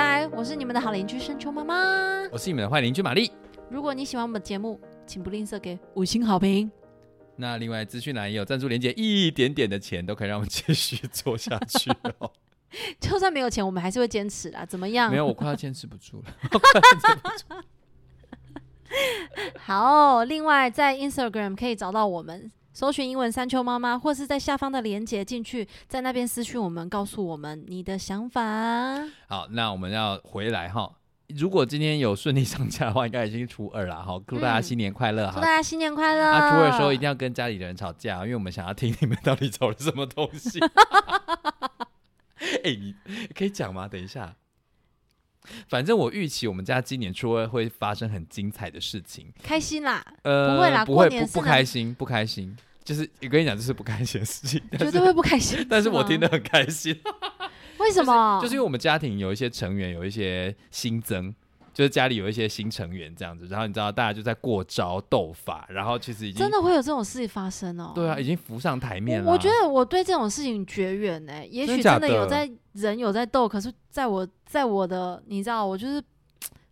来，我是你们的好邻居深秋妈妈。我是你们的坏邻居玛丽。如果你喜欢我们的节目，请不吝啬给五星好评。那另外资讯栏也有赞助连接，一点点的钱都可以让我们继续做下去哦。就算没有钱，我们还是会坚持啦。怎么样？没有，我快要坚持不住了。好，另外在 Instagram 可以找到我们，搜寻英文山丘妈妈，或是在下方的链接进去，在那边私讯我们，告诉我们你的想法。好，那我们要回来哈。如果今天有顺利上架的话，应该已经初二了哈。祝大家新年快乐哈！祝大家新年快乐！啊，初二的时候一定要跟家里的人吵架，因为我们想要听你们到底吵了什么东西。哎、你可以讲吗？等一下。反正我预期我们家今年初二会发生很精彩的事情。开心啦，呃，不会啦不会不不过年是能开心，不开心。就是我跟你讲，这是不开心的事情，绝对会不开心。但是我听得很开心。为什么？就是因为我们家庭有一些成员有一些新增，就是家里有一些新成员这样子，然后你知道大家就在过招斗法，然后其实已经真的会有这种事情发生哦。对啊，已经浮上台面了。我我觉得我对这种事情绝缘呢、也许真的有在人有在斗，可是在我在我的你知道，我就是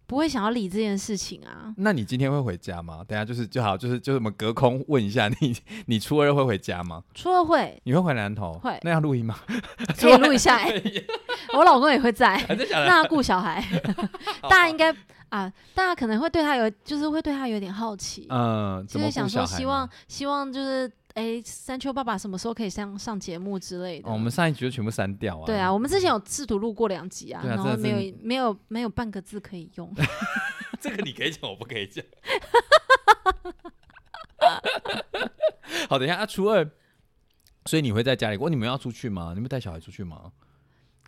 不会想要理这件事情啊。那你今天会回家吗？等下就是就好，就是就是我们隔空问一下 你，你初二会回家吗？初二会你会回南头？会那要录音吗？可以录一下、欸，我老公也会在，那他顾小孩，大家应该啊，大家可能会对他有，就是会对他有点好奇，嗯，就是想说希望希望就是哎、山丘爸爸什么时候可以上上节目之类的。哦，我们上一集就全部删掉啊。对啊，，我们之前有试图录过两集啊，对啊然后没有没有没有半个字可以用。这个你可以讲，我不可以讲。好，等一下，啊，初二，所以你会在家里？过？你们要出去吗？你们带小孩出去吗？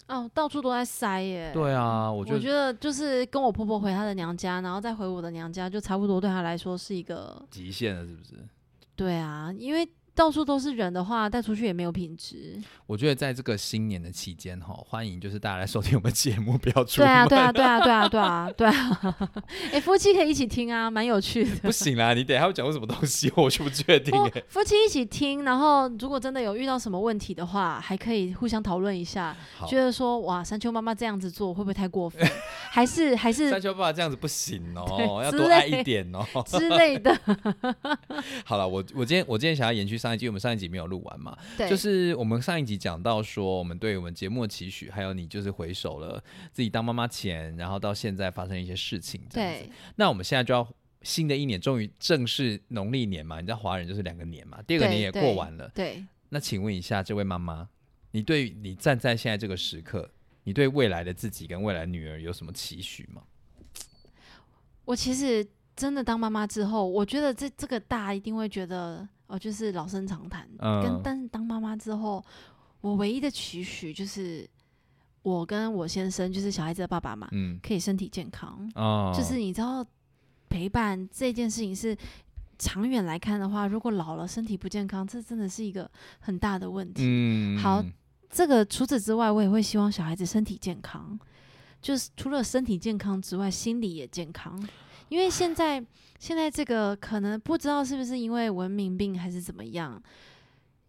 哦，到处都在塞耶。对啊，我觉得我觉得就是跟我婆婆回她的娘家，然后再回我的娘家，就差不多对她来说是一个极限了，是不是？对啊，因为到处都是人的话，带出去也没有品质。我觉得在这个新年的期间哈，欢迎就是大家来收听我们节目，不要出对啊，对啊，对啊，对啊，对啊，对啊。哎、夫妻可以一起听啊，蛮有趣的。不行啦，你等下会讲过什么东西，我就不确定夫妻一起听，然后如果真的有遇到什么问题的话，还可以互相讨论一下，觉得说哇，山丘妈妈这样子做会不会太过分？还是还是山丘爸爸这样子不行哦，要多爱一点哦。之类的？好了，我我今天我今天想要延续上一集，我们上一集没有录完嘛，对，就是我们上一集讲到说，我们对我们节目的期许，还有你就是回首了自己当妈妈前，然后到现在发生一些事情。对那我们现在就要新的一年，终于正式农历年嘛，你知道华人就是两个年嘛，第二个年也过完了。对。那请问一下，这位妈妈，你对你站在现在这个时刻，你对未来的自己跟未来女儿有什么期许吗？我其实真的当妈妈之后，我觉得这这个大家一定会觉得哦，就是老生常谈。嗯跟但是当妈妈之后，我唯一的期许就是我跟我先生，就是小孩子的爸爸嘛，嗯，可以身体健康。哦，就是你知道，陪伴这件事情是长远来看的话，如果老了身体不健康，这真的是一个很大的问题。嗯，好这个除此之外，我也会希望小孩子身体健康，就是除了身体健康之外，心理也健康。因为现在现在这个可能不知道是不是因为文明病还是怎么样，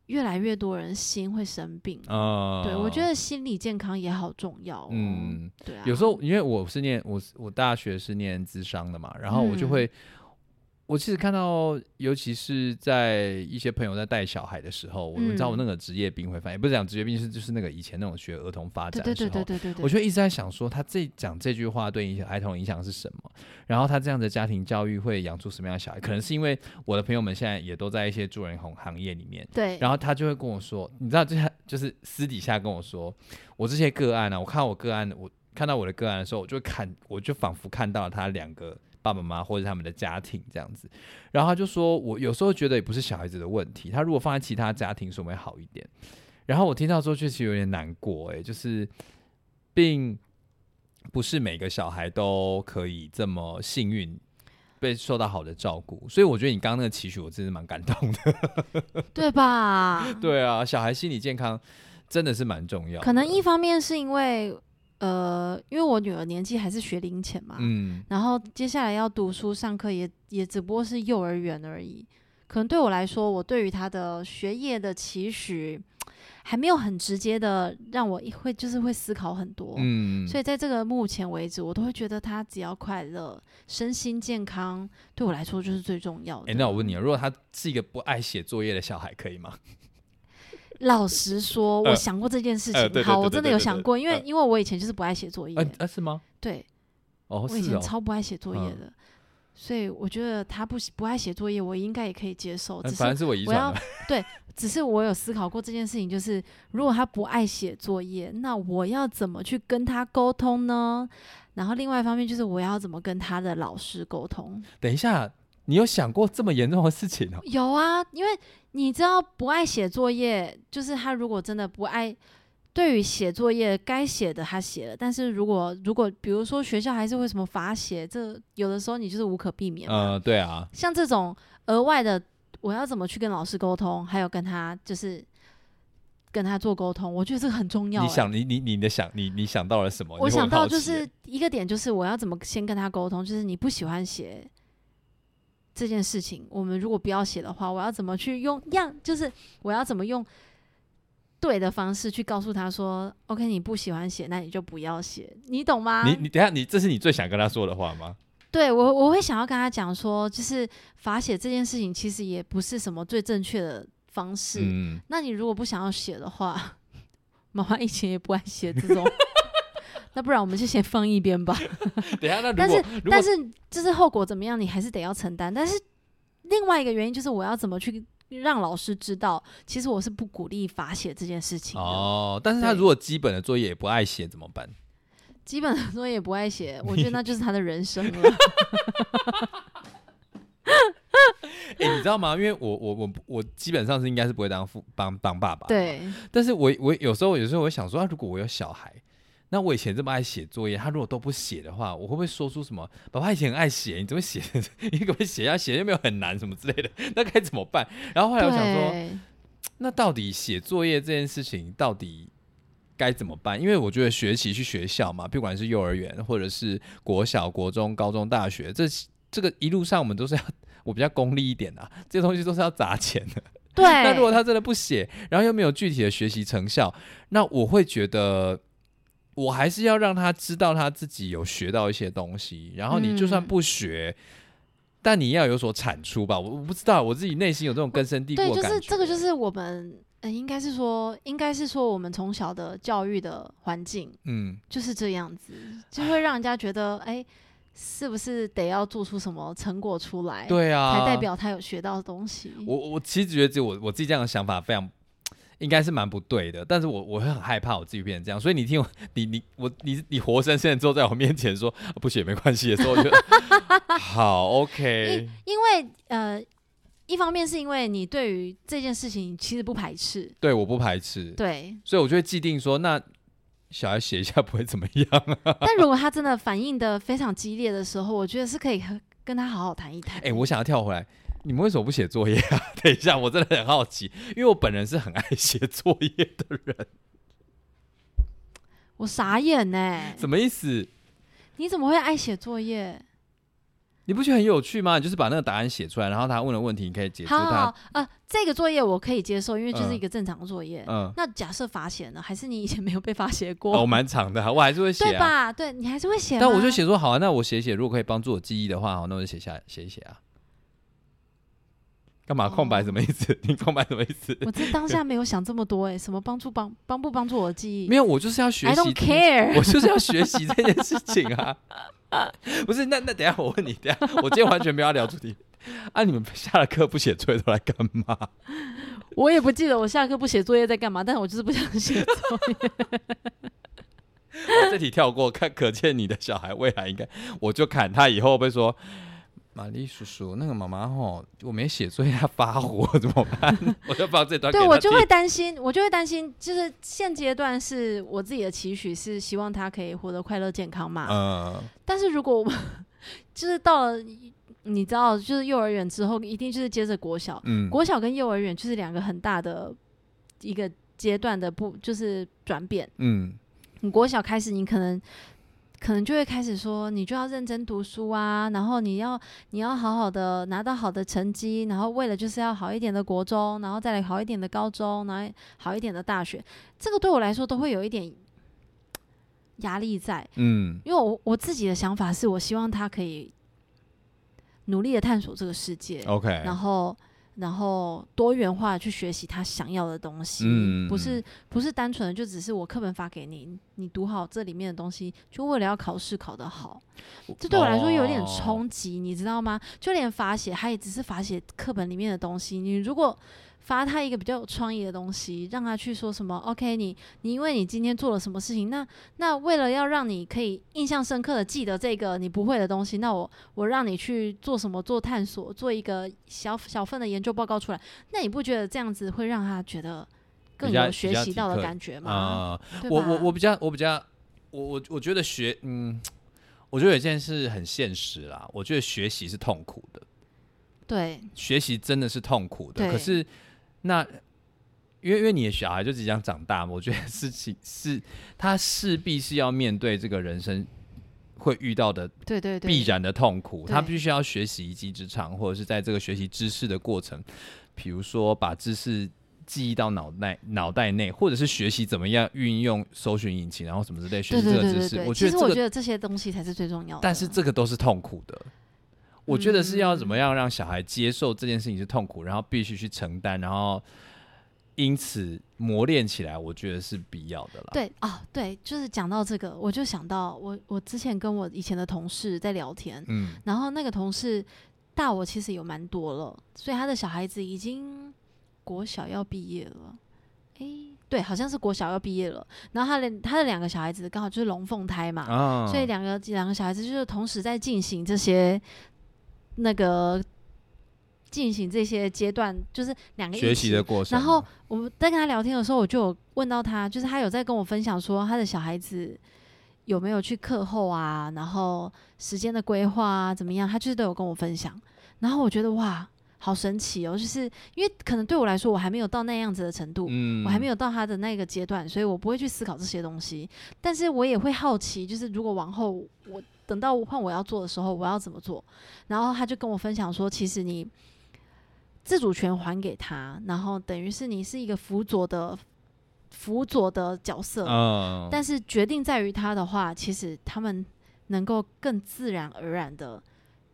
越来越多人心会生病。哦，对，我觉得心理健康也好重要、哦。嗯，对啊，有时候因为我是念我是我大学是念智商的嘛，然后我就嗯会，我其实看到，尤其是在一些朋友在带小孩的时候，我们知道那个职业病会发也，不是讲职业病，是就是那个以前那种学儿童发展的时候，对对对对对，我就一直在想说，他这讲这句话对影响孩童影响是什么？然后他这样的家庭教育会养出什么样的小孩？可能是因为我的朋友们现在也都在一些助人行行业里面，对，然后他就会跟我说，你知道，就是就是私底下跟我说，我这些个案呢、啊，我看到我个案，我看到我的个案的时候，我就会看，我就仿佛看到了他两个爸爸妈妈或者他们的家庭这样子。然后他就说，我有时候觉得也不是小孩子的问题，他如果放在其他家庭，说不定会好一点。然后我听到之后，确实有点难过，哎，就是并不是每个小孩都可以这么幸运。被受到好的照顾，所以我觉得你刚刚那个期许，我真是蛮感动的，对吧？对啊，小孩心理健康真的是蛮重要。可能一方面是因为，呃，因为我女儿年纪还是学龄前嘛，嗯，然后接下来要读书上课，也也只不过是幼儿园而已。可能对我来说，我对于她的学业的期许。还没有很直接的让我会就是会思考很多，嗯，所以在这个目前为止，我都会觉得她只要快乐、身心健康，对我来说就是最重要的。哎，那我问你，如果他是一个不爱写作业的小孩，可以吗？老实说，我想过这件事情。好，我真的有想过，因为因为我以前就是不爱写作业。啊，是吗？对，哦，我以前超不爱写作业的。所以我觉得他不不爱写作业，我应该也可以接受。反正是我遗传对，只是我有思考过这件事情，就是如果他不爱写作业，那我要怎么去跟他沟通呢？然后另外一方面就是我要怎么跟他的老师沟通？等一下，你有想过这么严重的事情哦？有啊，因为你知道不爱写作业，就是他如果真的不爱。对于写作业该写的他写了，但是如果如果比如说学校还是会什么罚写，这有的时候你就是无可避免。嗯，对啊。像这种额外的，我要怎么去跟老师沟通，还有跟他就是跟他做沟通，我觉得这个很重要。你想，你你你的想，你你想到了什么？我想到就是一个点，就是我要怎么先跟他沟通，就是你不喜欢写这件事情，我们如果不要写的话，我要怎么去用样，就是我要怎么用。对的方式去告诉他说：“OK，你不喜欢写，那你就不要写，你懂吗？”你你等下，你这是你最想跟他说的话吗？对我，我会想要跟他讲说，就是罚写这件事情其实也不是什么最正确的方式。嗯，那你如果不想要写的话，妈妈以前也不爱写这种，那不然我们就先放一边吧。等下，那但是但是就是后果怎么样，你还是得要承担。但是另外一个原因就是我要怎么去。让老师知道，其实我是不鼓励罚写这件事情哦，但是他如果基本的作业也不爱写怎么办？基本的作业也不爱写，我觉得那就是他的人生了。哎，你知道吗？因为我我我我基本上是应该是不会当父当当爸爸。对。但是我我有时候有时候我想说，如果我有小孩。那我以前这么爱写作业，他如果都不写的话，我会不会说出什么？爸爸以前很爱写，你怎么写？你可不可以写？要写又没有很难什么之类的，那该怎么办？然后后来我想说，那到底写作业这件事情到底该怎么办？因为我觉得学习去学校嘛，不管是幼儿园或者是国小、国中、高中、大学，这这个一路上我们都是要，我比较功利一点啊，这些东西都是要砸钱的。对。那如果他真的不写，然后又没有具体的学习成效，那我会觉得。我还是要让他知道他自己有学到一些东西，然后你就算不学，但你要有所产出吧。我我不知道我自己内心有这种根深蒂固的感觉。对，就是这个，就是我们，嗯，应该是说，应该是说，我们从小的教育的环境，嗯，就是这样子，就会让人家觉得，哎，是不是得要做出什么成果出来？对啊，才代表他有学到东西。我我其实觉得，只有我我自己这样的想法非常。应该是蛮不对的，但是我我会很害怕我自己变成这样，所以你听我，你你我你你活生生的坐在我面前说不写没关系的时候，我觉得好 OK。因为呃，一方面是因为你对于这件事情其实不排斥，对，我不排斥，对，所以我就会既定说，那小孩写一下不会怎么样。但如果他真的反应的非常激烈的时候，我觉得是可以和跟他好好谈一谈。哎，我想要跳回来。你们为什么不写作业啊？等一下，我真的很好奇，因为我本人是很爱写作业的人。我傻眼呢？什么意思？你怎么会爱写作业？你不觉得很有趣吗？你就是把那个答案写出来，然后他问的问题，你可以解决他。呃，这个作业我可以接受，因为就是一个正常作业。嗯。那假设罚写呢？还是你以前没有被罚写过？哦，蛮长的，我还是会写，对吧？对你还是会写。但我就写说好啊，那我写写，如果可以帮助我记忆的话，好，那我就写下写一写啊。干嘛空白什么意思？你空白什么意思？我这当下没有想这么多哎，什么帮助帮帮不帮助我的记忆？没有，我就是要学习。I don't care，我就是要学习这件事情啊！不是，那那等下我问你，等下我今天完全没有聊主题 啊！你们下了课不写作业都来干嘛？我也不记得我下课不写作业在干嘛，但是我就是不想写作业。这题跳过，看可见你的小孩未来应该，我就砍他以后会说，玛丽叔叔，那个妈妈吼，我没写作业，她发火怎么办？我就把这段对我就会担心，我就会担心，就是现阶段是我自己的期许是希望他可以活得快乐健康嘛。嗯但是如果我们就是到了，你知道，就是幼儿园之后，一定就是接着国小，嗯，国小跟幼儿园就是两个很大的一个阶段的不就是转变。嗯你国小开始，你可能可能就会开始说，你就要认真读书啊，然后你要你要好好的拿到好的成绩，然后为了就是要好一点的国中，然后再来好一点的高中，然后好一点的大学，这个对我来说都会有一点压力在，嗯。因为我我自己的想法是我希望他可以努力的探索这个世界，，OK，然后然后多元化去学习他想要的东西，嗯不是不是单纯的就只是我课本发给你，你读好这里面的东西，就为了要考试考得好，这对我来说有点哦。冲击，你知道吗？就连罚写，他也只是罚写课本里面的东西，你如果罚他一个比较有创意的东西，让他去说什么？OK，你你因为你今天做了什么事情，那那为了要让你可以印象深刻的记得这个你不会的东西，那我我让你去做什么？做探索，做一个小小份的研究报告出来，那你不觉得这样子会让他觉得更有学习到的感觉吗？啊、对我我我比较我比较我我我觉得学嗯，我觉得有一件事很现实啦，我觉得学习是痛苦的，对学习真的是痛苦的。可是那因为因为你的小孩就即将长大嘛，我觉得事情是他势必是要面对这个人生会遇到的对对对，必然的痛苦，对他必须要学习一技之长，或者是在这个学习知识的过程，比如说把知识记忆到脑袋脑袋内，或者是学习怎么样运用搜寻引擎，然后什么之类学习这个知识。我觉得这个，其实我觉得这些东西才是最重要的。但是这个都是痛苦的。我觉得是要怎么嗯样让小孩接受这件事情是痛苦，然后必须去承担，然后因此磨练起来，我觉得是必要的啦。，对啊，对，就是讲到这个，我就想到我我之前跟我以前的同事在聊天，嗯然后那个同事大我其实有蛮多了，所以他的小孩子已经国小要毕业了，诶，对，好像是国小要毕业了。然后他的他的两个小孩子刚好就是龙凤胎嘛，啊，所以两个两个小孩子就是同时在进行这些那个进行这些阶段，就是两个学习的过程，然后我们在跟他聊天的时候，我就有问到他，就是他有在跟我分享说他的小孩子有没有去课后啊，然后时间的规划啊怎么样，他就是都有跟我分享。然后我觉得哇，好神奇哦，就是因为可能对我来说，我还没有到那样子的程度，嗯我还没有到他的那个阶段，所以我不会去思考这些东西。但是我也会好奇，就是如果往后我等到换我要做的时候，我要怎么做？然后他就跟我分享说，其实你自主权还给他，然后等于是你是一个辅佐的辅佐的角色，嗯，但是决定在于他的话，其实他们能够更自然而然的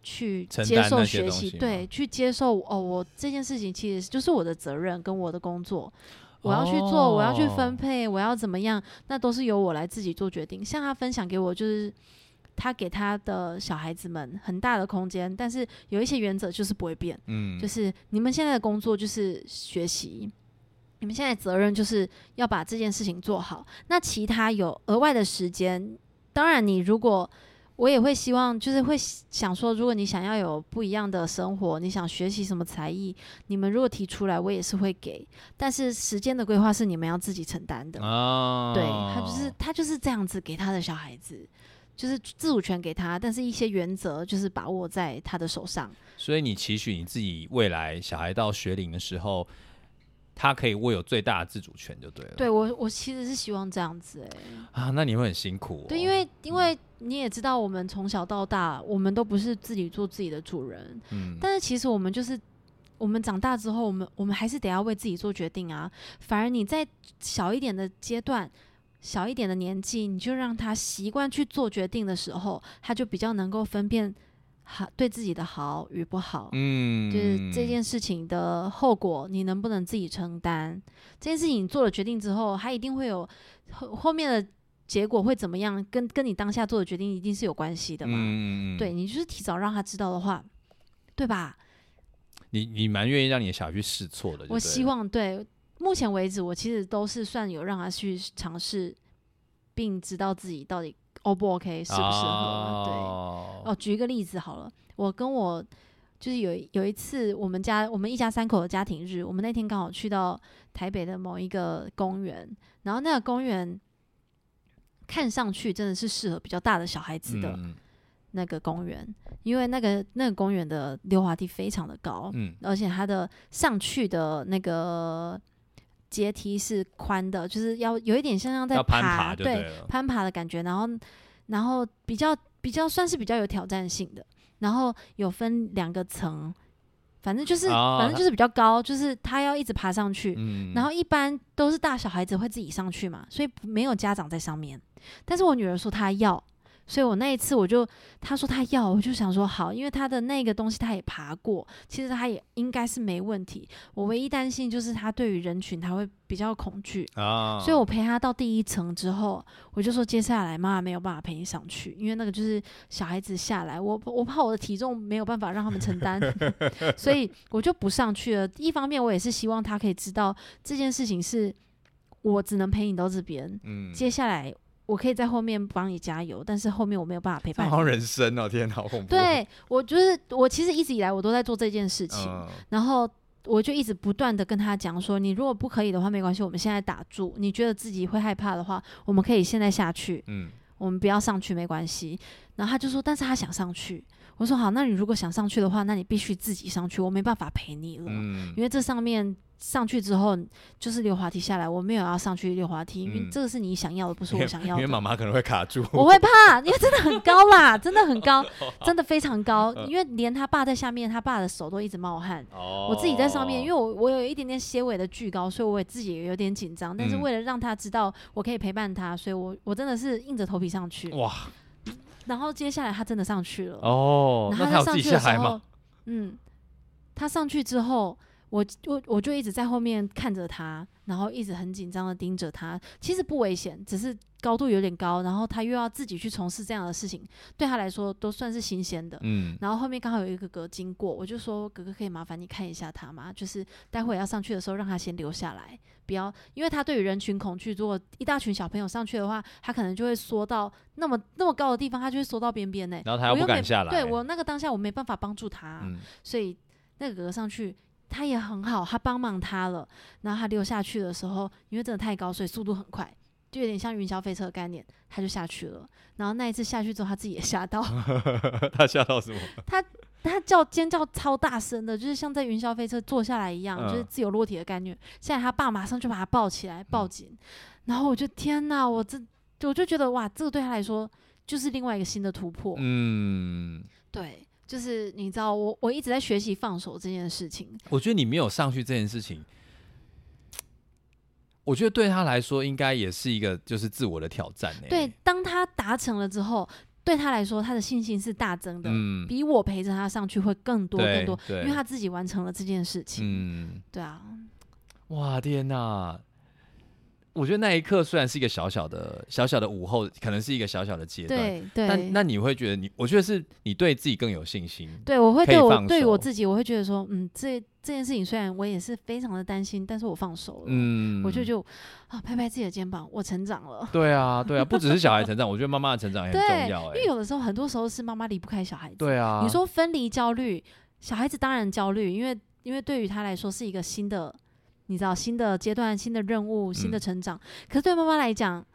去接受学习，对，去接受哦，我这件事情其实就是我的责任跟我的工作，我要去做，我要去哦分配，我要怎么样，那都是由我来自己做决定。像他分享给我，就是他给他的小孩子们很大的空间，但是有一些原则就是不会变。嗯，就是你们现在的工作就是学习，你们现在责任就是要把这件事情做好。那其他有额外的时间，当然你如果我也会希望，就是会想说，如果你想要有不一样的生活，你想学习什么才艺，你们如果提出来，我也是会给。但是时间的规划是你们要自己承担的。哦，对他就是他就是这样子给他的小孩子。就是自主权给他，但是一些原则就是把握在他的手上。所以你期许你自己未来小孩到学龄的时候，他可以握有最大的自主权，就对了。对我，我其实是希望这样子、欸，啊，那你会很辛苦、哦。对，因为因为你也知道，我们从小到大，我们都不是自己做自己的主人，嗯，但是其实我们就是。我们长大之后，我们我们还是得要为自己做决定啊。反而你在小一点的阶段、小一点的年纪，你就让他习惯去做决定的时候，他就比较能够分辨好对自己的好与不好。嗯，就是这件事情的后果，你能不能自己承担？这件事情你做了决定之后，它一定会有后后面的结果会怎么样，跟跟你当下做的决定一定是有关系的嘛。嗯，嗯对，你就是提早让他知道的话，对吧？你你蛮愿意让你的小孩去试错的。我希望对，目前为止我其实都是算有让他去尝试并知道自己到底 O 不 OK，适不适合。对，哦哦，举一个例子好了，我跟我就是有一有一次，我们家我们一家三口的家庭日，我们那天刚好去到台北的某一个公园，然后那个公园看上去真的是适合比较大的小孩子的嗯。那个公园，因为那个那个公园的溜滑梯非常的高，嗯。而且它的上去的那个阶梯是宽的，就是要有一点像像在爬，对。攀爬的感觉，然后然后比较比较算是比较有挑战性的，然后有分两个层，反正就是、哦反正就是比较高，就是他要一直爬上去，嗯然后一般都是大小孩子会自己上去嘛，所以没有家长在上面。但是我女儿说她要，所以我那一次我就他说他要，我就想说好，因为他的那个东西他也爬过，其实他也应该是没问题。我唯一担心就是他对于人群他会比较恐惧，啊，所以我陪他到第一层之后，我就说接下来妈妈没有办法陪你上去，因为那个就是小孩子下来，我我怕我的体重没有办法让他们承担，所以我就不上去了。一方面我也是希望他可以知道这件事情是我只能陪你到这边，嗯，接下来我可以在后面帮你加油，但是后面我没有办法陪伴这好像。人生哦，天，好恐怖。对我就是我其实一直以来我都在做这件事情，嗯，然后我就一直不断的跟他讲说，你如果不可以的话，没关系，我们现在打住。你觉得自己会害怕的话，我们可以现在下去，嗯我们不要上去，没关系。然后他就说，但是他想上去。我说好，那你如果想上去的话，那你必须自己上去，我没办法陪你了，嗯因为这上面。上去之后就是溜滑梯下来，我没有要上去溜滑梯，因为嗯这个是你想要的，不是我想要的。因为妈妈可能会卡住。我会怕，因为真的很高啦，真的很高，真的非常高。嗯因为连他爸在下面，他爸的手都一直冒汗。哦我自己在上面，因为我我有一点点些微的巨高，所以我也自己也有点紧张。但是嗯为了让他知道我可以陪伴他，所以我我真的是硬着头皮上去。哇然后接下来他真的上去了，哦，然后他上去的时候嗯，他上去之后，我我我就一直在后面看着他，然后一直很紧张的盯着他。其实不危险，只是高度有点高，然后他又要自己去从事这样的事情，对他来说都算是新鲜的。嗯然后后面刚好有一个哥哥经过，我就说哥哥可以麻烦你看一下他吗？就是待会要上去的时候让他先留下来，不要因为他对于人群恐惧，如果一大群小朋友上去的话，他可能就会缩到那么那么高的地方，他就会缩到边边呢。然后他又不敢下来。对我那个当下我没办法帮助他，嗯所以那个哥哥上去。他也很好，他帮忙他了。然后他溜下去的时候，因为真的太高，所以速度很快，就有点像云霄飞车的概念，他就下去了。然后那一次下去之后，他自己也吓到，他吓到什么？他他叫尖叫超大声的，就是像在云霄飞车坐下来一样，嗯就是自由落体的概念。现在他爸马上就把他抱起来，报警。然后我就天哪，我这我就觉得哇，这个对他来说就是另外一个新的突破。嗯，对，就是你知道，我我一直在学习放手这件事情。我觉得你没有上去这件事情，我觉得对他来说应该也是一个就是自我的挑战呢。对，，当他达成了之后，对他来说，他的信心是大增的，嗯比我陪着他上去会更多更多，因为他自己完成了这件事情。嗯，对啊，哇天哪！我觉得那一刻虽然是一个小小的小小的午后，可能是一个小小的阶段，对对。但那你会觉得你，我觉得是你对自己更有信心。对，我会对我对我自己，我会觉得说，嗯，这这件事情虽然我也是非常的担心，但是我放手了，嗯，我就就啊拍拍自己的肩膀，我成长了。对啊，对啊，不只是小孩成长，我觉得妈妈的成长也很，重要。哎因为，有的时候很多时候是妈妈离不开小孩子。对啊，你说分离焦虑，小孩子当然焦虑，因为因为对于他来说是一个新的，你知道新的阶段、新的任务、新的嗯成长。可是对妈妈来讲，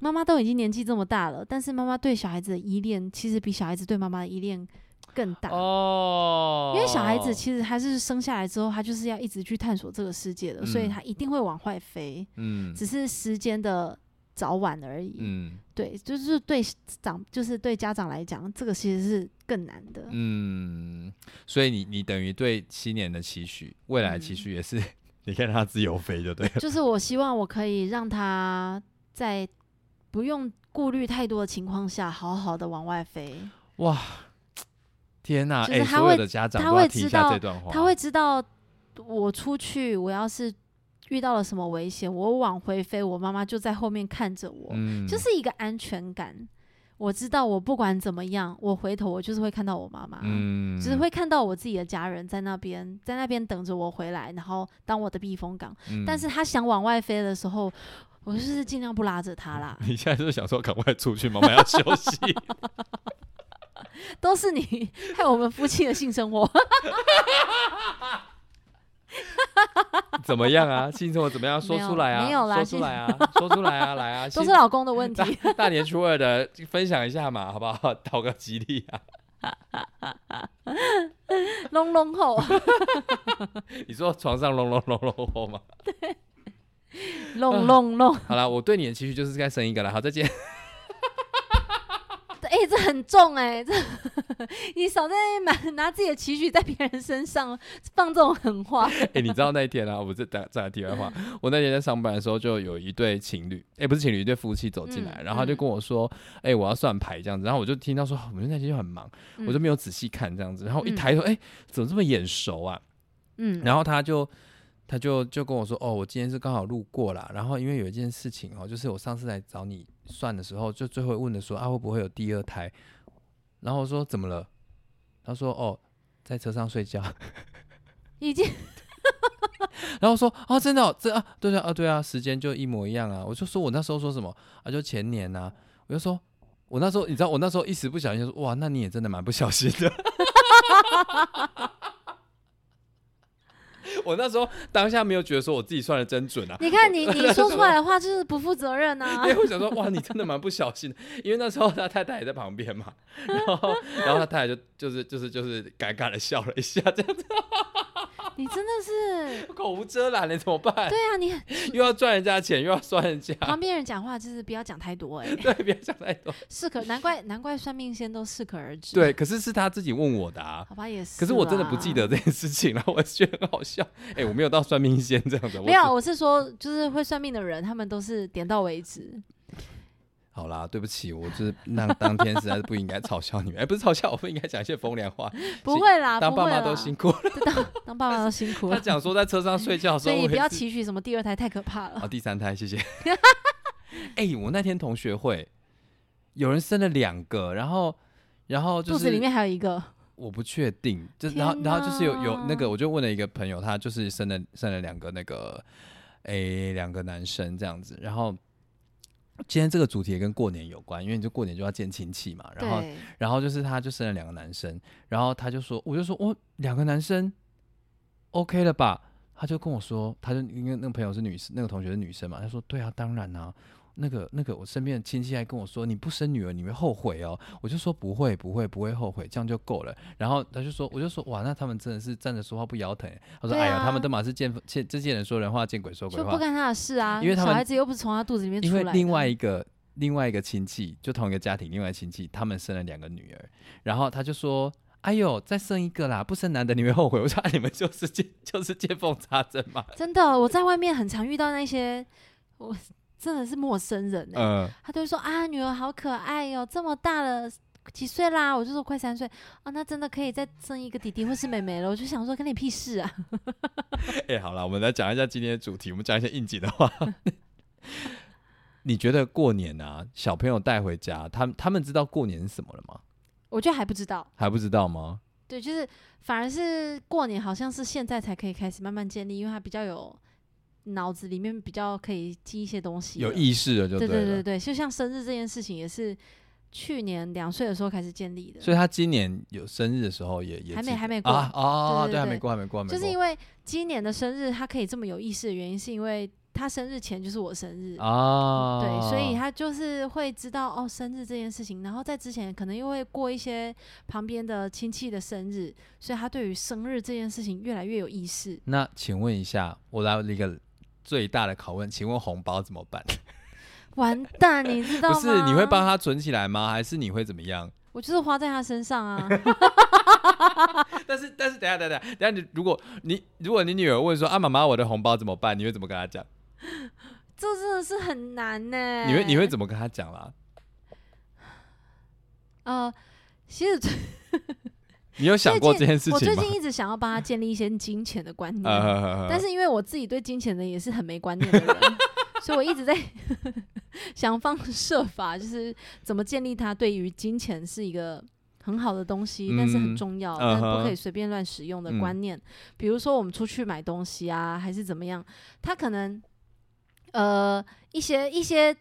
妈妈都已经年纪这么大了，但是妈妈对小孩子的依恋，其实比小孩子对妈妈的依恋更大。哦，因为小孩子其实他是生下来之后，他就是要一直去探索这个世界的，所以嗯他一定会往外飞，嗯只是时间的早晚而已。嗯对，就是对长，就是对家长来讲，这个其实是更难的。嗯，所以你你等于对七年的期许，未来期嗯许也是你可以让他自由飞，就对了。就是我希望我可以让他在不用顾虑太多的情况下，好好的往外飞。哇，天哪！哎，就是他会所有的家长他会知道下这段话，他会知道我出去，我要是遇到了什么危险，我往回飞，我妈妈就在后面看着我，嗯就是一个安全感。我知道我不管怎么样，我回头我就是会看到我妈妈，嗯，只是会看到我自己的家人在那边，在那边等着我回来，然后当我的避风港。嗯，但是他想往外飞的时候，我就是尽量不拉着他啦 你现在就是想说赶快出去，妈妈要休息。都是你 害我们夫妻的性生活。怎么样啊？性生活怎么样？说出来啊！没有啦说出来啊！说出来啊！来啊！都是老公的问题。大大年初二的分享一下嘛，好不好？讨个吉利啊！隆隆吼，你说床上隆隆隆隆吼吗？隆隆隆，好了，我对你的期许就是该生一个了。好，再见。哎、这很重哎、这你少在那边拿拿自己的期许在别人身上放这种狠话。哎、你知道那一天啊，我这打再来题外话，我那天在上班的时候，就有一对情侣，哎、不是情侣，一对夫妻走进来，嗯然后他就嗯跟我说，哎、我要算牌这样子，然后我就听到说，我们那天就很忙，我就嗯没有仔细看这样子，然后一嗯抬头，哎、怎么这么眼熟啊？嗯，然后他就他就就跟我说，哦，我今天是刚好路过啦，然后因为有一件事情哦，就是我上次来找你算的时候，就最后问的说啊会不会有第二胎，然后我说怎么了？他说哦，在车上睡觉，已经然后说啊真的哦这啊对啊啊对啊，时间就一模一样啊，我就说我那时候说什么啊就前年呐、我就说。我那时候，你知道，我那时候一时不小心就说，哇，那你也真的蛮不小心的。我那时候当下没有觉得说我自己算的真准啊，你看你你说出来的话就是不负责任啊 因！为我想说，哇，你真的蛮不小心的，因为那时候他太太也在旁边嘛，然后然后他太太就就是就是就是尴尬的笑了一下，这样子你真的是，口无遮拦了，怎么办？对啊，你 又要赚人家钱，又要算人家，旁边人讲话就是不要讲太多哎、对，不要讲太多。适可难怪难怪算命先都适可而止。对，可是是他自己问我的啊。好吧也是。可是我真的不记得。这件事情，然后我觉得很好笑。哎、我没有到算命先这样子，没有，我是说，就是会算命的人，他们都是点到为止。好啦，对不起，我就是那当天实在是不应该嘲笑你们，哎、不是嘲笑，我不应该讲一些风凉话。不会啦，当爸妈都辛苦了。当当爸妈都辛苦了他，讲说在车上睡觉的时候，所以你不要期许什么第二胎，太可怕了。好，第三胎，谢谢。哎、我那天同学会有人生了两个，然后然后就是肚子里面还有一个，我不确定，就天然后然后就是有有那个，我就问了一个朋友，他就是生了生了两个那个诶两个男生这样子，然后。今天这个主题也跟过年有关，因为你就过年就要见亲戚嘛，然后，然后就是他就生了两个男生，然后他就说，我就说，哦，两个男生，OK 了吧？他就跟我说，他就因为那个朋友是女生，那个同学是女生嘛，他说，对啊，当然啊，那个那个我身边的亲戚还跟我说，你不生女儿你会后悔哦。我就说不会不会不会后悔，这样就够了。然后他就说，我就说哇，那他们真的是站着说话不腰疼。他说，啊哎呀，他们都马是见见这些人说人话，见鬼说鬼话。就不干他的事啊。因为他们小孩子又不是从他肚子里面出来的。因为另外一个另外一个亲戚，就同一个家庭，另外亲戚他们生了两个女儿，然后他就说：“哎呦，再生一个啦，不生男的你会后悔。”我说：“啊、你们就是见就是见缝插针嘛。真的，我在外面很常遇到那些，我真的是陌生人哎、嗯，他就会说啊，女儿好可爱哟、这么大了。几岁啦？我就说快三岁啊，那真的可以再生一个弟弟或是妹妹了。我就想说，跟你屁事啊！哎、好了，我们来讲一下今天的主题，我们讲一些应景的话。你觉得过年啊，小朋友带回家，他们他们知道过年是什么了吗？我觉得还不知道，还不知道吗？对，就是反而是过年，好像是现在才可以开始慢慢建立，因为他比较有脑子里面比较可以记一些东西，有意识了就对。对对对，就像生日这件事情，也是去年两岁的时候开始建立的。所以他今年有生日的时候也也还没还没过啊哦，对还没过还没过就是因为今年的生日他可以这么有意识的原因，是因为他生日前就是我生日。啊，对，所以他就是会知道哦，生日这件事情，然后在之前可能又会过一些旁边的亲戚的生日，所以他对于生日这件事情越来越有意识。那请问一下，我来了一个最大的拷问，请问红包怎么办？完蛋，你知道 吗？不是你会帮他存起来吗？还是你会怎么样？我就是花在他身上啊。但是但是等一下等下等下，你如果你如果你女儿问说啊妈妈我的红包怎么办？你会怎么跟她讲？这真的是很难呢。你会你会怎么跟她讲啦？呃，其实你有想过这件事我情吗？最近一直想要帮他建立一些金钱的观念，呃，但是因为我自己对金钱的也是很没观念的人，所以我一直在 想方设法，就是怎么建立他对于金钱是一个很好的东西，但是很嗯重要，嗯但不可以随便乱使用的嗯观念。比如说我们出去买东西啊，还是怎么样，他可能呃一些一些。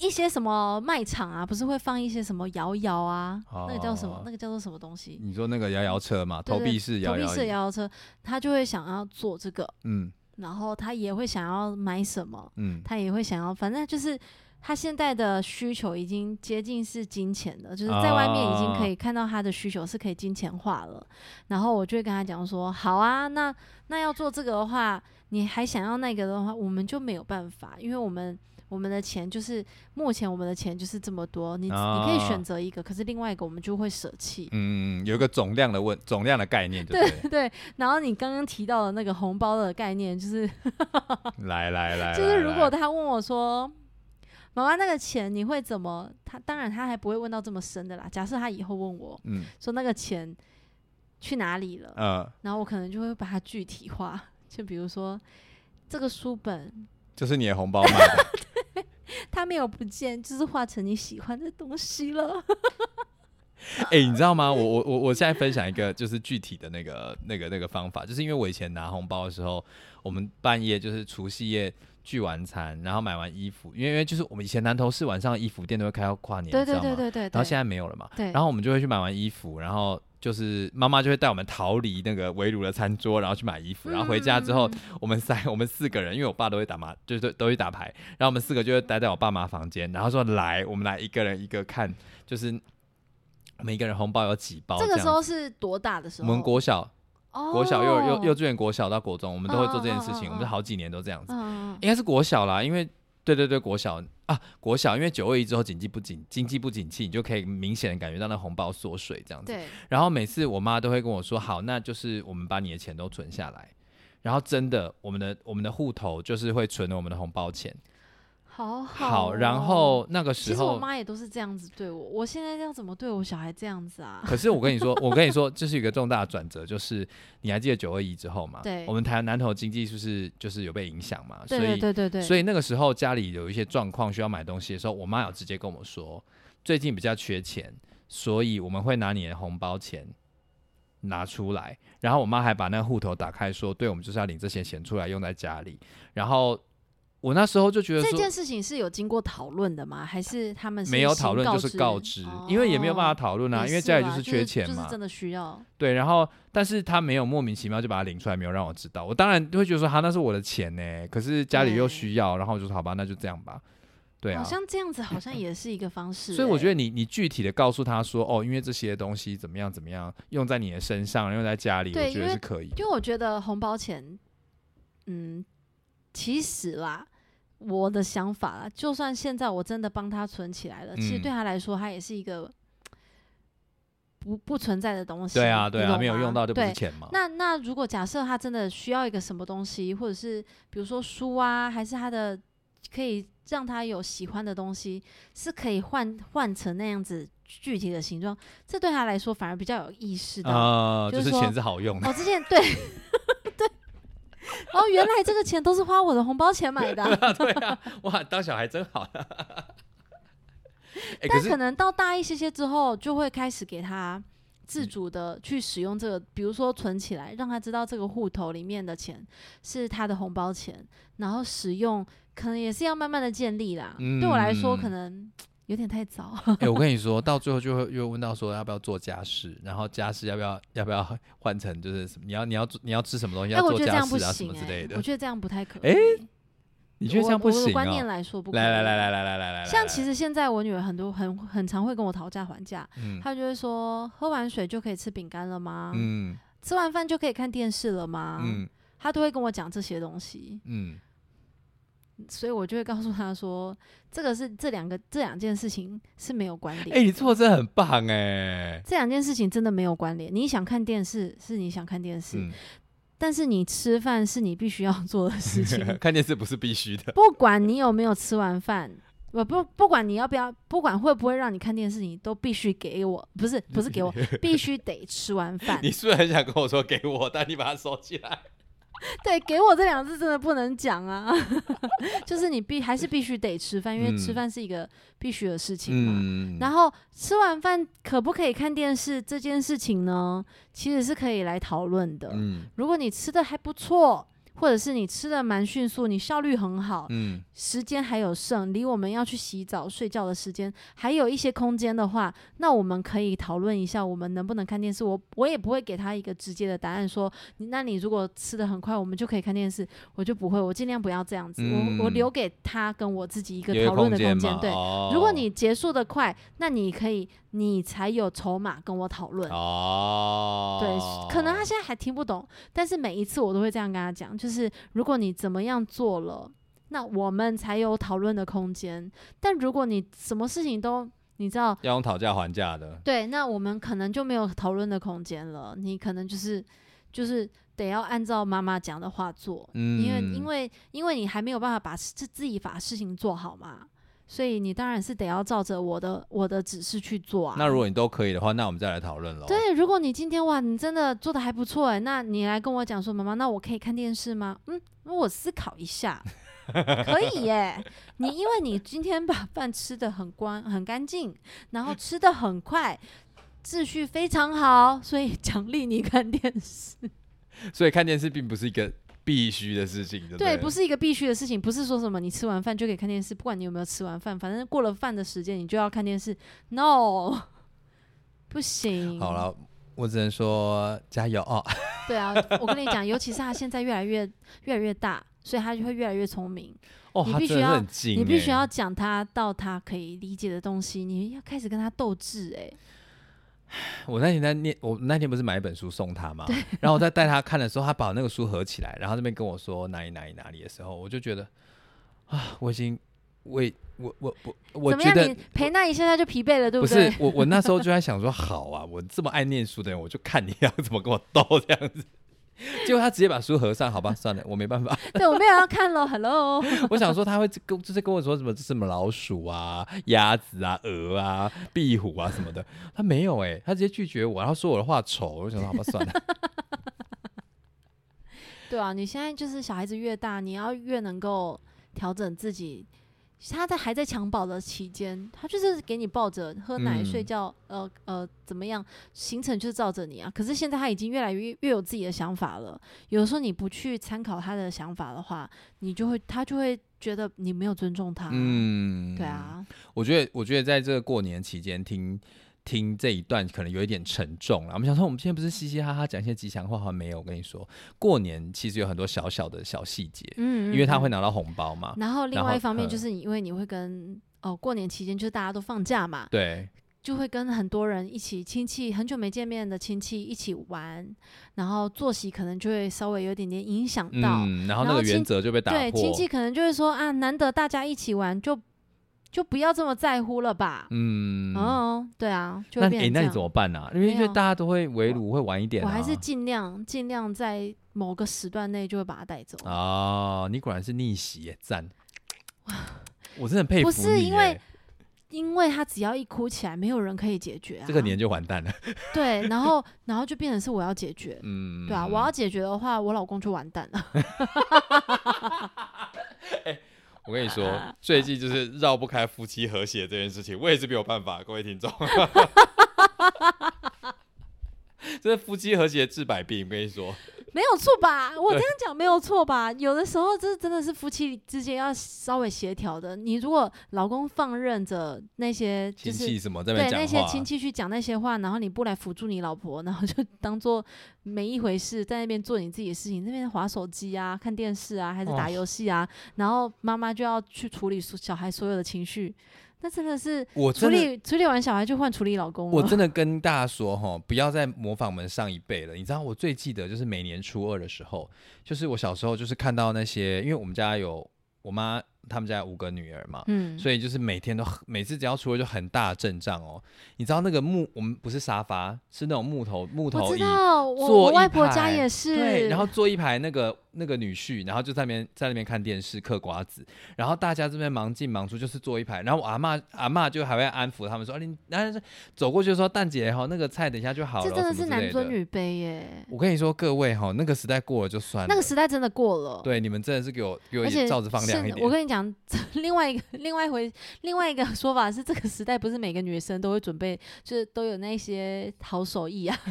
一些什么卖场啊，不是会放一些什么摇摇啊？那个叫什么哦？那个叫做什么东西？你说那个摇摇车嘛，投对对币式摇摇椅，投币式摇摇车，他就会想要做这个，嗯然后他也会想要买什么，嗯他也会想要，反正就是他现在的需求已经接近是金钱的，就是在外面已经可以看到他的需求是可以金钱化了。然后我就会跟他讲说，好啊，那那要做这个的话，你还想要那个的话，我们就没有办法，因为我们。我们的钱就是目前我们的钱就是这么多，你、你可以啊选择一个，可是另外一个我们就会舍弃。嗯，有一个总量的问总量的概念，对对？对，然后你刚刚提到的那个红包的概念 就是来来来，就是如果他问我说：“妈妈，那个钱你会怎么？”他当然他还不会问到这么深的啦。假设他以后问我嗯说那个钱去哪里了，呃，然后我可能就会把它具体化，就比如说这个书本就是你的红包买的，它没有不见，就是化成你喜欢的东西了。哎、你知道吗？我我我我现在分享一个就是具体的那个那个那个方法，就是因为我以前拿红包的时候，我们半夜就是除夕夜聚完餐，然后买完衣服，因为因为就是我们以前南投市晚上的衣服店都会开到跨年，对对对对对，然后现在在没有了嘛，对，然后我们就会去买完衣服，然后就是妈妈就会带我们逃离那个围炉的餐桌，然后去买衣服，然后回家之后，嗯我们三 我们四个人，因为我爸都会打麻，就是都都会打牌，然后我们四个就会待在我爸妈房间，然后说来，我们来一个人一个看，就是我们一个人红包有几包样这个时候是多大的时候？我们国小、哦国小、幼幼幼稚园、国小到国中，我们都会做这件事情，我们是好几年都这样子，应该是国小啦，因为。对对对，国小啊，国小，因为九二一之后经济不景，经济不景气，你就可以明显的感觉到那红包缩水这样子。对，然后每次我妈都会跟我说：“好，那就是我们把你的钱都存下来。”然后真的，我们的我们的户头就是会存我们的红包钱。好好，哦然后那个时候其实我，妈也都是这样子对我，我现在要怎么对我小孩这样子啊？可是我跟你说，我跟你说，这是一个重大的转折，就是你还记得九二一之后嘛？对我们台湾南投经济是不是就是有被影响嘛？所以对对对对，所以那个时候家里有一些状况需要买东西的时候，我妈有直接跟我说，最近比较缺钱，所以我们会拿你的红包钱拿出来。然后我妈还把那个户头打开，说，对，我们就是要领这些钱出来用在家里。然后我那时候就觉得说这件。事情是有经过讨论的吗？还是他们是没有讨论就是告知，因为也没有办法讨论啊，因为家里就是缺钱嘛是，真的需要。对，然后但是他没有莫名其妙就把它领出来，没有让我知道，我当然会觉得说，哈，那是我的钱呢，可是家里又需要，然后我就说好吧，那就这样吧，对啊好，像这样子好像也是一个方式欸。所以我觉得你你具体的告诉他说，哦，因为这些东西怎么样怎么样，用在你的身上，用在家里，我觉得是可以。因为我觉得红包钱，嗯，其实啦，我的想法啦，就算现在我真的帮他存起来了，其实嗯对他来说，他也是一个不不存在的东西。对啊，对啊，没有用到就不是对钱嘛。那那如果假设他真的需要一个什么东西，或者是比如说书啊，还是他的可以让他有喜欢的东西，是可以换换成那样子具体的形状，这对他来说反而比较有意识的。啊、就是钱是好用的。哦，之前对对，哦，原来这个钱都是花我的红包钱买的啊、对啊，哇，当小孩真好。但可能到大一些些之后，就会开始给他自主的去使用这个，比如说存起来，让他知道这个户头里面的钱是他的红包钱，然后使用可能也是要慢慢的建立啦。对我来说，嗯可能有点太早。哎、我跟你说到最后就会又问到说要不要做家事，然后家事要不要要不要换成就是什么你要你要做你要吃什么东西哎、要做我觉得这样不家事啊什行哎、么之类的我。觉得这样不太可以。哎你觉得这样不我我的行观念哦？来说不可以。来来来来来来来来，像其实现在我女儿很多很很常会跟我讨价还价，嗯她就会说喝完水就可以吃饼干了吗？嗯吃完饭就可以看电视了吗？嗯她都会跟我讲这些东西，嗯，所以我就会告诉他说，这个是这两个这两件事情是没有关联。哎、你做的真的很棒哎、这两件事情真的没有关联。你想看电视是你想看电视，嗯，但是你吃饭是你必须要 做的事情。看电视不是必须的。不管你有没有吃完饭，我不不管你要不要，不管会不会让你看电视，你都必须给我，不是不是给我，必须得吃完饭。你是不是很想跟我说给我，但你把它收起来？对，给我这两个字真的不能讲啊，就是你必还是必须得吃饭，因为吃嗯。饭是一个必须的事情嘛。嗯，然后吃完饭可不可以看电视这件事情呢，其实是可以来讨论的。嗯。如果你吃的还不错，或者是你吃的蛮迅速，你效率很好，嗯时间还有剩，离我们要去洗澡睡觉的时间还有一些空间的话，那我们可以讨论一下，我们能不能看电视。我我也不会给他一个直接的答案说，你那你如果吃的很快，我们就可以看电视，我就不会，我尽量不要这样子，我我嗯留给他跟我自己一个讨论的间空间。对，哦如果你结束的快，那你可以，你才有筹码跟我讨论。哦，对，可能他现在还听不懂，但是每一次我都会这样跟他讲，就是如果你怎么样做了，那我们才有讨论的空间。但如果你什么事情都你知道，要用讨价还价的，对，那我们可能就没有讨论的空间了。你可能就是就是得要按照妈妈讲的话做，嗯，因为因为因为你还没有办法把自自己把事情做好嘛。所以你当然是得要照着我的我的指示去做啊。那如果你都可以的话，那我们再来讨论喽。对，如果你今天哇，你真的做的还不错哎，那你来跟我讲说，妈妈，那我可以看电视吗？嗯，那我思考一下，可以耶。你因为你今天把饭吃的很光很干净，然后吃的很快，秩序非常好，所以奖励你看电视。所以看电视并不是一个必须的事情，对不对，对？不是一个必须的事情，不是说什么你吃完饭就可以看电视，不管你有没有吃完饭，反正过了饭的时间你就要看电视。No，不行。好了，我只能说加油哦。对啊，我跟你讲，尤其是他现在越来越越来越大，所以他就会越来越聪明。你必须要你必须欸要讲他到他可以理解的东西，你要开始跟他斗智。哎，我那天在念，我那天不是买一本书送他吗？然后我在带他看的时候，他把那个书合起来，然后那边跟我说哪里哪里哪里的时候，我就觉得啊，我已经为我我我我？觉得你陪那一下他就疲惫了，对不对不是？我我那时候就在想说，好啊，我这么爱念书的人，我就看你要怎么跟我斗这样子。结果他直接把书合上，好吧，算了，我没办法。对我没有要看喽，Hello。我想说他会跟就是跟我说什么什么老鼠啊、鸭子啊、鹅啊、壁虎啊什么的，他没有哎、他直接拒绝我，然后说我的话丑，我就想说好吧，算了。对啊，你现在就是小孩子越大，你要越能够调整自己。他在还在襁褓的期间，他就是给你抱着喝奶、嗯睡觉，呃呃怎么样，行程就是照着你啊。可是现在他已经越来越越有自己的想法了。有的时候你不去参考他的想法的话，你就会他就会觉得你没有尊重他。，嗯，对，啊，我觉得我觉得在这个过年期间听。听这一段可能有一点沉重了。我们想说，我们今天不是嘻嘻哈哈讲一些吉祥话吗？没有，我跟你说，过年其实有很多小小的小细节，嗯，因为他嗯会拿到红包嘛。然后另外一方面嗯就是你因为你会跟哦过年期间就是大家都放假嘛，对，就会跟很多人一起亲戚很久没见面的亲戚一起玩，然后作息可能就会稍微有点点影响到。嗯，然后那个原则就被打对，破。亲戚可能就会说啊，难得大家一起玩，就就不要这么在乎了吧。嗯，哦，对啊，就那诶那你。怎么办呢、因为因为大家都会围炉，会晚一点、啊。我还是尽量尽量在某个时段内就会把他带走。哦，你果然是逆袭耶，赞！我真的很佩服不是因为因为他只要一哭起来，没有人可以解决啊。这个年就完蛋了。对，然后然后就变成是我要解决。嗯，对啊，我要解决的话，我老公就完蛋了。我跟你说，最近就是绕不开夫妻和谐这件事情，我也是没有办法，各位听众。这是夫妻和谐治百病，我跟你说，没有错吧？我这样讲没有错吧？有的时候这真的是夫妻之间要稍微协调的。你如果老公放任着那些就是亲戚什么在那边讲对那些，亲戚去讲那些话，然后你不来辅助你老婆，然后就当做没一回事，在那边做你自己的事情，那边划手机啊、看电视啊，还是打哦游戏啊，然后妈妈就要去处理小孩所有的情绪，那真的是处我真的理处理完小孩就换处理老公。我真的跟大家说哈，不要再模仿我们上一辈了。你知道我最记得就是每年初二的时候，就是我小时候就是看到那些，因为我们家有我妈他们家有五个女儿嘛，嗯，所以就是每天都很每次只要出了就很大的阵仗哦。你知道那个木，我们不是沙发，是那种木头木头椅，知道，我坐一我外婆家排也是，对，然后坐一排那个那个女婿，然后就在那边在那边看电视嗑瓜子，然后大家这边忙进忙出，就是坐一排，然后我阿嬷阿嬷就还会安抚他们说，啊、你然后走过去说蛋姐哈，那个菜等一下就好了，这真的是男尊女卑耶，我跟你说，各位哈，那个时代过了就算了，那个时代真的过了。对你们真的是给我给我罩子放亮一点。我跟你讲，另外一个另外一回另外一个说法是，这个时代不是每个女生都会准备，就是都有那些好手艺啊。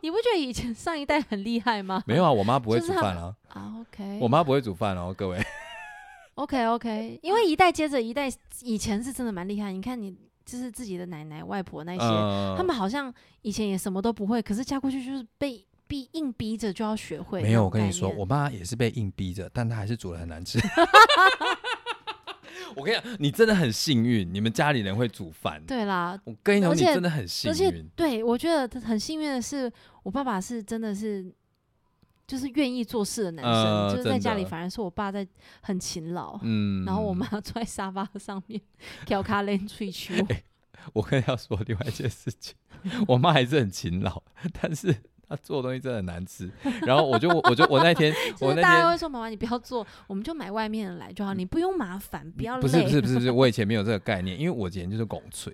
你不觉得以前上一代很厉害吗？没有啊，我妈不会煮饭啊，啊，OK，我妈不会煮饭哦，各位。OK OK，因为一代接着一代，以前是真的蛮厉害。你看你就是自己的奶奶、外婆那些，嗯他们好像以前也什么都不会，可是嫁过去就是被逼硬逼着就要学会。没有，我跟你说，我妈也是被硬逼着，但她还是煮的很难吃。我跟你讲，你真的很幸运，你们家里人会煮饭。对啦，我跟你讲，你真的很幸而且运。对我觉得很幸运的是，我爸爸是真的是就是愿意做事的男生，呃就是在家里反而是我爸在很勤劳。嗯，然后我妈坐在沙发上面挑卡连吹球，我跟你要说另外一件事情，我妈还是很勤劳，但是她做的东西真的很难吃。然后我就我就我那天 我那天大家会说妈妈你不要做，我们就买外面的来就好，你不用麻烦，不要累。不是不是不是不是，我以 前没有这个概念，因为我以前就是拱脆，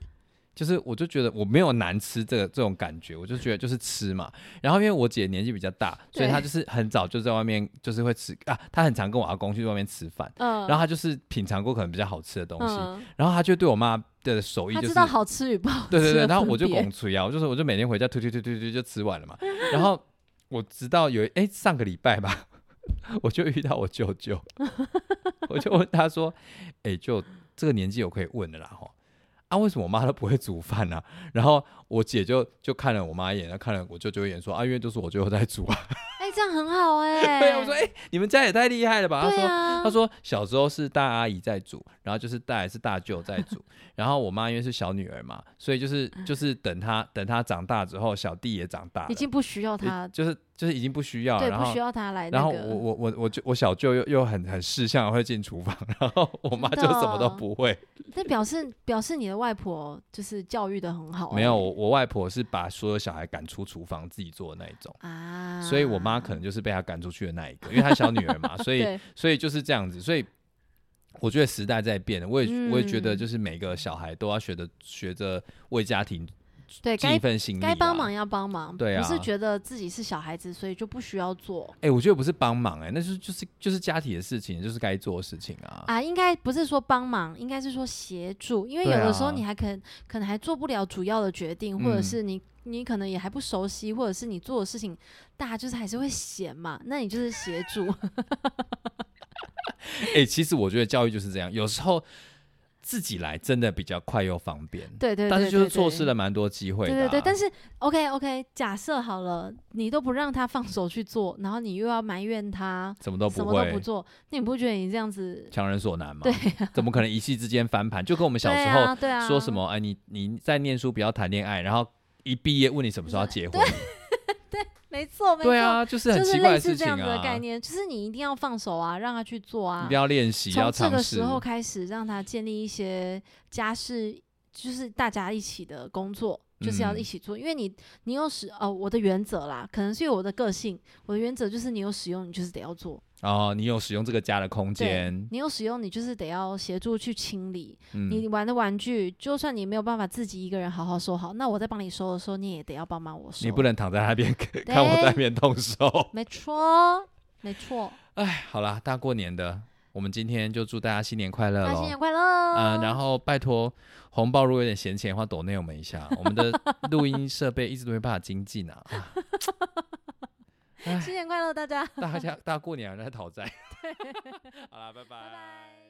就是我就觉得我没有难吃这个这种感觉，我就觉得就是吃嘛。然后因为我姐年纪比较大，所以她就是很早就在外面就是会吃啊，她很常跟我阿公去外面吃饭，嗯，然后她就是品尝过可能比较好吃的东西，嗯，然后她就对我妈的手艺就是知道好吃与不好吃对对对，然后我就拱嘴啊，我就是我就每天回家推推推推推就吃完了嘛。然后我直到有哎上个礼拜吧，我就遇到我舅舅，我就问他说：“哎、就，这个年纪我可以问的啦哈。”啊，为什么我妈都不会煮饭呢、然后我姐就就看了我妈一眼，然后看了我舅舅一眼，说：“啊，因为都是我舅舅在煮啊。哎，这样很好哎。对啊，我说：“哎、你们家也太厉害了吧？”他说：“对啊，他说小时候是大阿姨在煮，然后就是大还是大舅在煮，然后我妈因为是小女儿嘛，所以就是就是等她等她长大之后，小弟也长大了已，经不需要她，就是就是已经不需要然后不需。要她来那然后。我我我我就我小舅又又很很识相地会进厨房，然后我妈就什么都哦不会。那表示表示你的外婆就是教育的很好欸。没有，我我外婆是把所有小孩赶出厨房自己做的那一种，啊，所以我妈可能就是被她赶出去的那一个，因为她小女儿嘛，所以所以就是这样子，所以我觉得时代在变，我也、我也觉得嗯就是每个小孩都要学着学着为家庭对尽一该份心力，该帮忙。要帮忙，对啊不是觉得自己是小孩子，所以就不需要做哎、我觉得不是帮忙，哎，那就是就是就是家庭的事情，就是该做的事情啊。啊。应该不是说帮忙，应该是说协助，因为有的时候啊你还可能可能还做不了主要的决定，或者嗯是你你可能也还不熟悉，或者是你做的事情大家就是还是会嫌嘛，那你就是协助。哎、其实我觉得教育就是这样，有时候自己来真的比较快又方便，对对对，但是就是错失了。蛮多机会的、啊。对对对，但是 OK OK，假设好了，你都不让他放手去做，然后你又要埋怨他什么都不会，么都不做，那你不觉得你这样子？强人所难吗？对 怎么可能一夕之间翻盘？就跟我们小时候啊对啊说什么，哎，你你在念书不要谈恋爱，然后一毕业问你什么时候要结婚，没错没错，对啊，就是很奇怪类的事情似这样子的啊。概念，就是你一定要放手啊，让他去做啊一定。要练习，从这个时。候开始，让他建立一些家事，就是大家一起的工作，就是要嗯一起做。因为你你有使哦，我的原则啦，可能是因为我的个性，我的原则就是你有使用，你就是得要做。哦，你有使用这个家的空间，你有使用，你就是得要协助去清理。嗯，你玩的玩具，就算你没有办法自己一个人好好收好，那我在帮你收的时候，你也得要帮忙我收。你不能躺在那边 看我在那边动手。没错，没错。哎，好啦，大过年的，我们今天就祝大家新年快乐喽那新！年快乐！嗯、然后拜托红包如果有点闲钱的话，抖内我们一下，我们的录音设备一直都没办法精进啊。啊 新年快乐，大家！大家大过年还在讨债。好啦，拜拜拜拜。